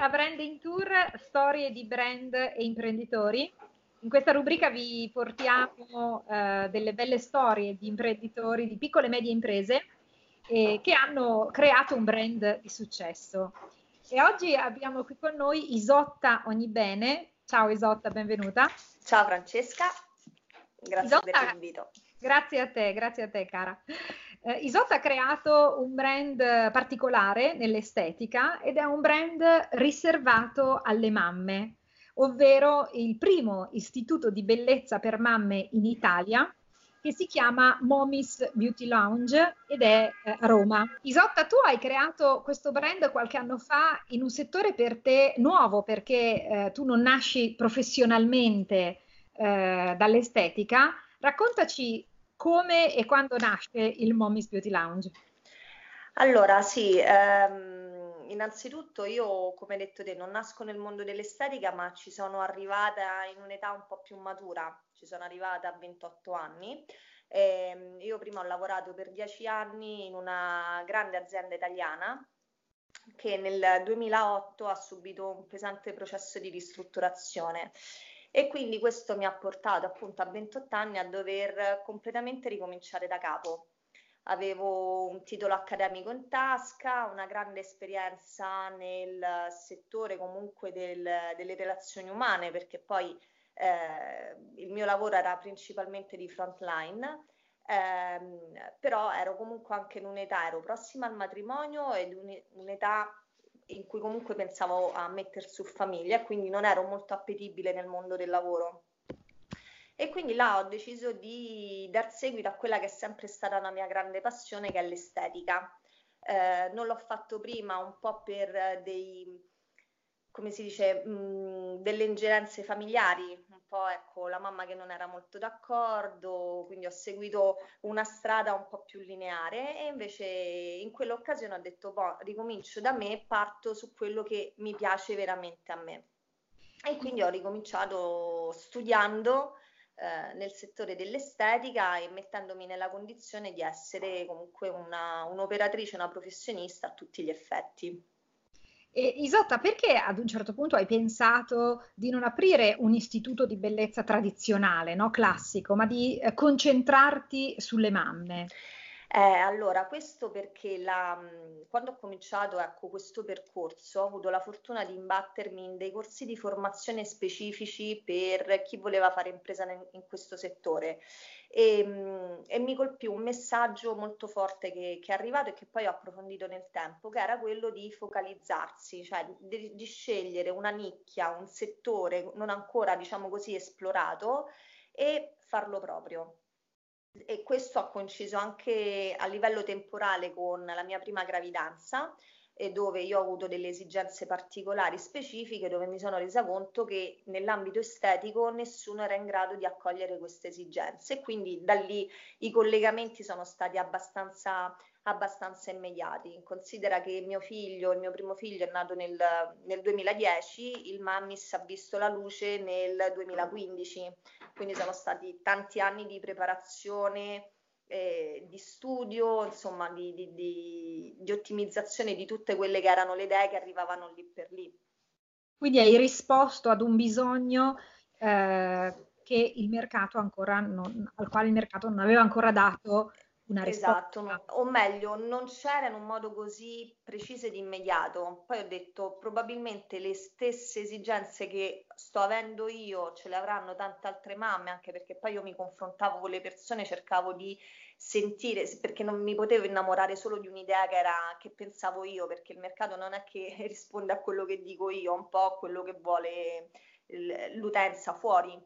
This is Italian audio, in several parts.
a Branding Tour, storie di brand e imprenditori. In questa rubrica vi portiamo eh, delle belle storie di imprenditori di piccole e medie imprese eh, che hanno creato un brand di successo. E oggi abbiamo qui con noi Isotta Ognibene. Ciao Isotta, benvenuta. Ciao Francesca, grazie Isotta, per l'invito. Grazie a te, grazie a te cara. Eh, Isotta ha creato un brand particolare nell'estetica ed è un brand riservato alle mamme, ovvero il primo istituto di bellezza per mamme in Italia che si chiama Mommy's Beauty Lounge ed è eh, a Roma. Isotta, tu hai creato questo brand qualche anno fa in un settore per te nuovo perché eh, tu non nasci professionalmente eh, dall'estetica. Raccontaci come e quando nasce il Mommy's Beauty Lounge? Allora, sì, ehm, innanzitutto io, come detto te, non nasco nel mondo dell'estetica, ma ci sono arrivata in un'età un po' più matura, ci sono arrivata a 28 anni. Eh, io prima ho lavorato per 10 anni in una grande azienda italiana che nel 2008 ha subito un pesante processo di ristrutturazione e quindi questo mi ha portato appunto a 28 anni a dover completamente ricominciare da capo. Avevo un titolo accademico in tasca, una grande esperienza nel settore comunque del, delle relazioni umane, perché poi eh, il mio lavoro era principalmente di frontline, ehm, però ero comunque anche in un'età, ero prossima al matrimonio ed un'età in cui comunque pensavo a mettere su famiglia e quindi non ero molto appetibile nel mondo del lavoro. E quindi là ho deciso di dar seguito a quella che è sempre stata una mia grande passione, che è l'estetica. Eh, non l'ho fatto prima un po' per dei, come si dice, mh, delle ingerenze familiari, po' ecco la mamma che non era molto d'accordo, quindi ho seguito una strada un po' più lineare e invece in quell'occasione ho detto, boh, ricomincio da me, parto su quello che mi piace veramente a me. E quindi ho ricominciato studiando eh, nel settore dell'estetica e mettendomi nella condizione di essere comunque una, un'operatrice, una professionista a tutti gli effetti. E Isotta, perché ad un certo punto hai pensato di non aprire un istituto di bellezza tradizionale, no? classico, ma di eh, concentrarti sulle mamme? Eh, allora, questo perché la, mm, quando ho cominciato ecco, questo percorso ho avuto la fortuna di imbattermi in dei corsi di formazione specifici per chi voleva fare impresa in, in questo settore e, mm, e, mi colpì un messaggio molto forte che, che, è arrivato e che poi ho approfondito nel tempo, che era quello di focalizzarsi, cioè di, di scegliere una nicchia, un settore non ancora, diciamo così, esplorato e farlo proprio. E questo ha coinciso anche a livello temporale con la mia prima gravidanza e dove io ho avuto delle esigenze particolari specifiche dove mi sono resa conto che nell'ambito estetico nessuno era in grado di accogliere queste esigenze e quindi da lì i collegamenti sono stati abbastanza abbastanza immediati. Considera che mio figlio, il mio primo figlio è nato nel, nel 2010, il Mammis ha visto la luce nel 2015, quindi sono stati tanti anni di preparazione, eh, di studio, insomma di, di, di, di ottimizzazione di tutte quelle che erano le idee che arrivavano lì per lì. Quindi hai risposto ad un bisogno eh, che il mercato ancora non, al quale il mercato non aveva ancora dato una risposta. Esatto, o meglio, non c'era in un modo così preciso ed immediato. Poi ho detto, probabilmente le stesse esigenze che sto avendo io ce le avranno tante altre mamme, anche perché poi io mi confrontavo con le persone, cercavo di sentire, perché non mi potevo innamorare solo di un'idea che era che pensavo io, perché il mercato non è che risponde a quello che dico io, un po' a quello che vuole l'utenza fuori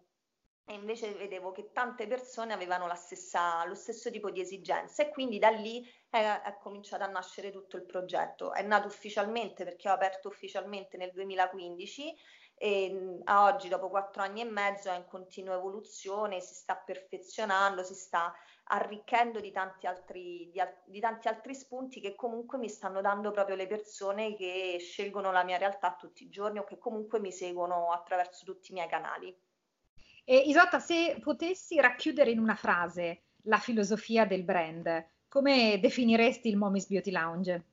e invece vedevo che tante persone avevano stessa, lo stesso tipo di esigenze e quindi da lì è, è, cominciato a nascere tutto il progetto. È nato ufficialmente perché ho aperto ufficialmente nel 2015 e a oggi dopo quattro anni e mezzo è in continua evoluzione, si sta perfezionando, si sta arricchendo di tanti altri, di, di tanti altri spunti che comunque mi stanno dando proprio le persone che scelgono la mia realtà tutti i giorni o che comunque mi seguono attraverso tutti i miei canali. E Isotta, se potessi racchiudere in una frase la filosofia del brand, come definiresti il Mommy's Beauty Lounge?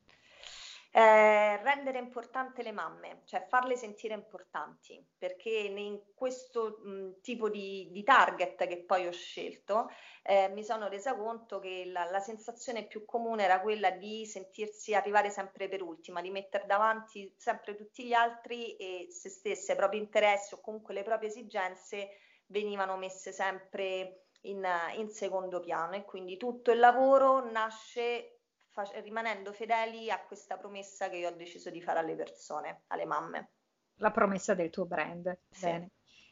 Eh, rendere importante le mamme, cioè farle sentire importanti, perché in questo mh, tipo di, di, target che poi ho scelto eh, mi sono resa conto che la, la, sensazione più comune era quella di sentirsi arrivare sempre per ultima, di mettere davanti sempre tutti gli altri e se stesse, i propri interessi o comunque le proprie esigenze venivano messe sempre in, in secondo piano e quindi tutto il lavoro nasce rimanendo fedeli a questa promessa che io ho deciso di fare alle persone, alle mamme. La promessa del tuo brand. Sì. Bene.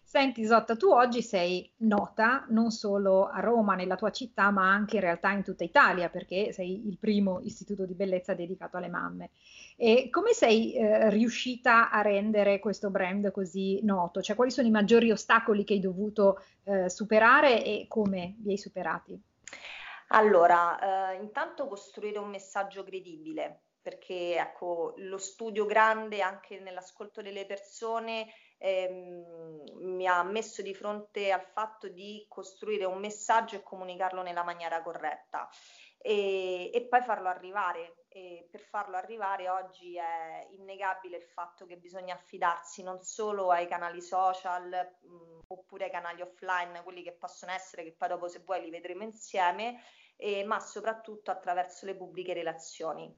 Senti Isotta, tu oggi sei nota non solo a Roma, nella tua città, ma anche in realtà in tutta Italia, perché sei il primo istituto di bellezza dedicato alle mamme. E come sei eh, riuscita a rendere questo brand così noto? Cioè, quali sono i maggiori ostacoli che hai dovuto eh, superare e come li hai superati? Allora, eh, intanto costruire un messaggio credibile, perché ecco, lo studio grande anche nell'ascolto delle persone ehm, mi ha messo di fronte al fatto di costruire un messaggio e comunicarlo nella maniera corretta e, e poi farlo arrivare. E per farlo arrivare oggi è innegabile il fatto che bisogna affidarsi non solo ai canali social mh, oppure ai canali offline, quelli che possono essere, che poi dopo se vuoi li vedremo insieme, eh, ma soprattutto attraverso le pubbliche relazioni.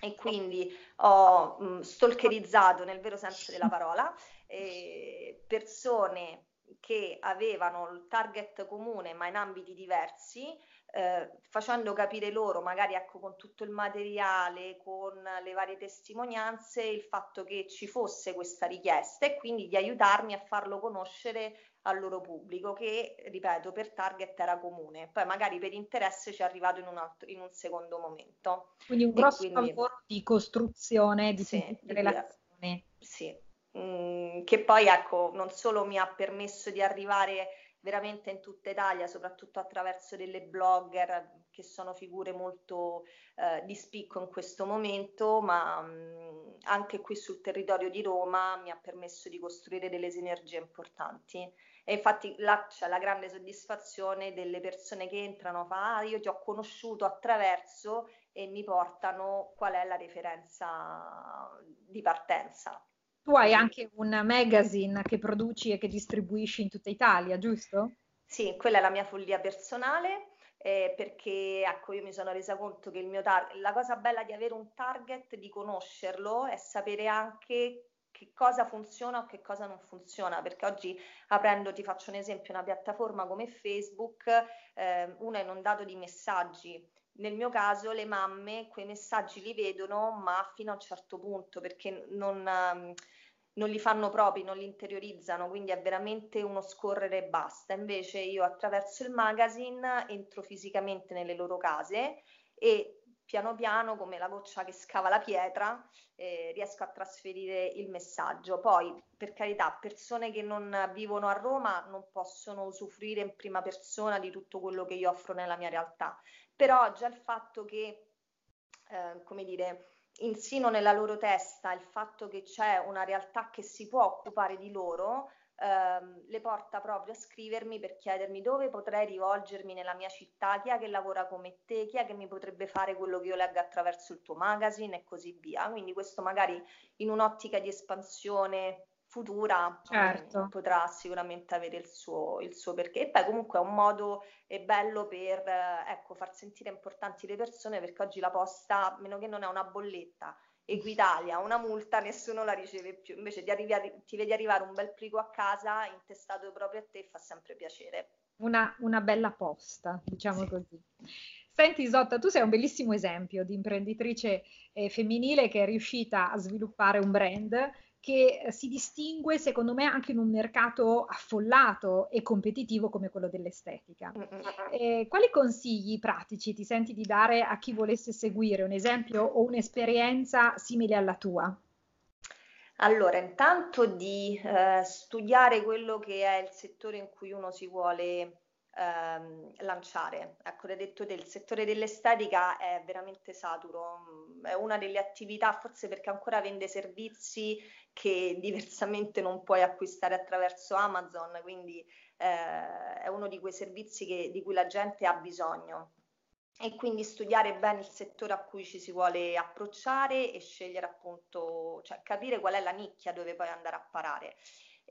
E quindi ho mh, stalkerizzato nel vero senso della parola eh, persone che avevano il target comune ma in ambiti diversi, eh, facendo capire loro, magari ecco, con tutto il materiale, con le varie testimonianze, il fatto che ci fosse questa richiesta e quindi di aiutarmi a farlo conoscere al loro pubblico che, ripeto, per target era comune, poi magari per interesse ci è arrivato in un, altro, in un secondo momento. Quindi un grosso quindi, lavoro di costruzione di sì, relazioni. Sì, mm, che poi ecco, non solo mi ha permesso di arrivare veramente in tutta Italia, soprattutto attraverso delle blogger che sono figure molto eh, di spicco in questo momento, ma mh, mm, anche qui sul territorio di Roma mi ha permesso di costruire delle sinergie importanti. E infatti là c'è la grande soddisfazione delle persone che entrano, fa ah, io ti ho conosciuto attraverso e mi portano qual è la referenza di partenza. Tu hai anche un magazine che produci e che distribuisci in tutta Italia, giusto? Sì, quella è la mia follia personale. Eh, perché ecco, io mi sono resa conto che il mio target, la cosa bella di avere un target, di conoscerlo, è sapere anche che cosa funziona o che cosa non funziona, perché oggi aprendo, ti faccio un esempio, una piattaforma come Facebook, eh, uno è inondato di messaggi. Nel mio caso le mamme quei messaggi li vedono, ma fino a un certo punto, perché non, eh, non li fanno propri, non li interiorizzano, quindi è veramente uno scorrere e basta. Invece io attraverso il magazine entro fisicamente nelle loro case e piano piano, come la goccia che scava la pietra, eh, riesco a trasferire il messaggio. Poi, per carità, persone che non vivono a Roma non possono usufruire in prima persona di tutto quello che io offro nella mia realtà, però già il fatto che, eh, come dire, insino nella loro testa il fatto che c'è una realtà che si può occupare di loro, ehm, le porta proprio a scrivermi per chiedermi dove potrei rivolgermi nella mia città, chi è che lavora come te, chi è che mi potrebbe fare quello che io leggo attraverso il tuo magazine e così via. Quindi questo magari in un'ottica di espansione futura certo. mh, potrà sicuramente avere il suo, il suo, perché. E poi comunque è un modo è bello per eh, ecco, far sentire importanti le persone perché oggi la posta, a meno che non è una bolletta, Equitalia, una multa, nessuno la riceve più. Invece ti, arrivi, ti vedi arrivare un bel plico a casa intestato proprio a te fa sempre piacere. Una, una bella posta, diciamo sì. così. Senti Isotta, tu sei un bellissimo esempio di imprenditrice eh, femminile che è riuscita a sviluppare un brand che si distingue secondo me anche in un mercato affollato e competitivo come quello dell'estetica. Eh, quali consigli pratici ti senti di dare a chi volesse seguire un esempio o un'esperienza simile alla tua? Allora, intanto di eh, studiare quello che è il settore in cui uno si vuole ehm, lanciare. Ecco, l'hai detto il settore dell'estetica è veramente saturo, mm, è una delle attività, forse perché ancora vende servizi che diversamente non puoi acquistare attraverso Amazon, quindi eh, è uno di quei servizi che, di cui la gente ha bisogno. e quindi studiare bene il settore a cui ci si vuole approcciare e scegliere appunto, cioè capire qual è la nicchia dove poi andare a parare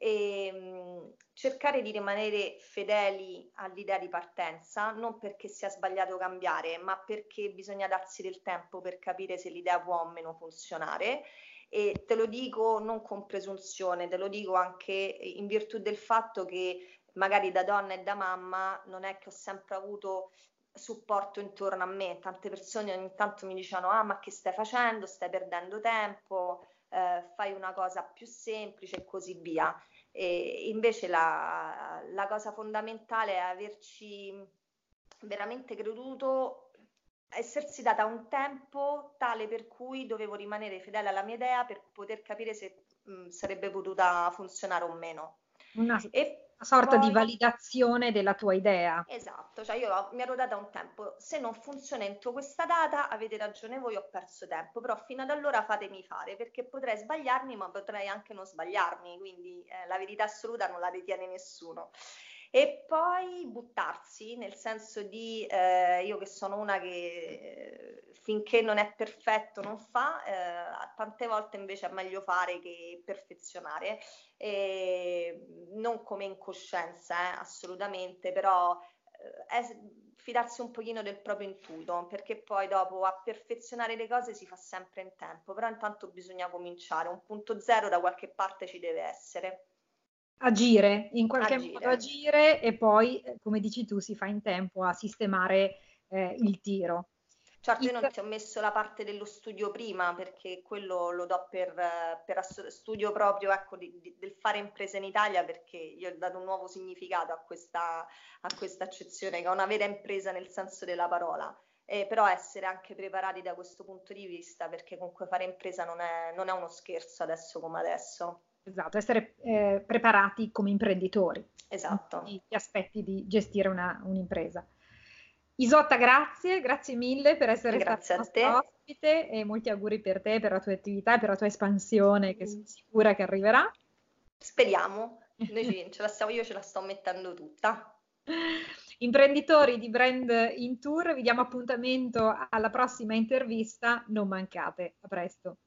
e mh, cercare di rimanere fedeli all'idea di partenza, non perché sia sbagliato cambiare, ma perché bisogna darsi del tempo per capire se l'idea può o meno funzionare. E te lo dico non con presunzione, te lo dico anche in virtù del fatto che magari da donna e da mamma non è che ho sempre avuto supporto intorno a me. Tante persone ogni tanto mi dicevano: Ah, ma che stai facendo? Stai perdendo tempo, eh, fai una cosa più semplice e così via. E invece la, la cosa fondamentale è averci veramente creduto, essersi data un tempo tale per cui dovevo rimanere fedele alla mia idea per poter capire se mh, sarebbe potuta funzionare o meno. Una, e sorta poi, di validazione della tua idea. Esatto, cioè io mi ero data un tempo, se non funziona entro questa data avete ragione voi, ho perso tempo, però fino ad allora fatemi fare perché potrei sbagliarmi ma potrei anche non sbagliarmi, quindi eh, la verità assoluta non la detiene nessuno e poi buttarsi, nel senso di eh, io che sono una che finché non è perfetto non fa, eh, tante volte invece è meglio fare che perfezionare, e non come incoscienza eh, assolutamente, però eh, è fidarsi un pochino del proprio intuito, perché poi dopo a perfezionare le cose si fa sempre in tempo, però intanto bisogna cominciare, un punto zero da qualche parte ci deve essere agire, in qualche agire. modo agire e poi, eh, come dici tu, si fa in tempo a sistemare eh, il tiro. Certo, io non ti ho messo la parte dello studio prima perché quello lo do per, per studio proprio ecco, di, di, del fare impresa in Italia perché io ho dato un nuovo significato a questa, a questa accezione che è una vera impresa nel senso della parola. Eh, però essere anche preparati da questo punto di vista perché comunque fare impresa non è, non è uno scherzo adesso come adesso. Esatto, essere eh, preparati come imprenditori. Esatto. Gli aspetti di gestire una, un'impresa. Isotta, grazie, grazie mille per essere grazie stata ospite e molti auguri per te, per la tua attività e per la tua espansione che sono sicura che arriverà. Speriamo, Noi ce la stiamo, io ce la sto mettendo tutta. Imprenditori di brand in tour, vi diamo appuntamento alla prossima intervista, non mancate, a presto.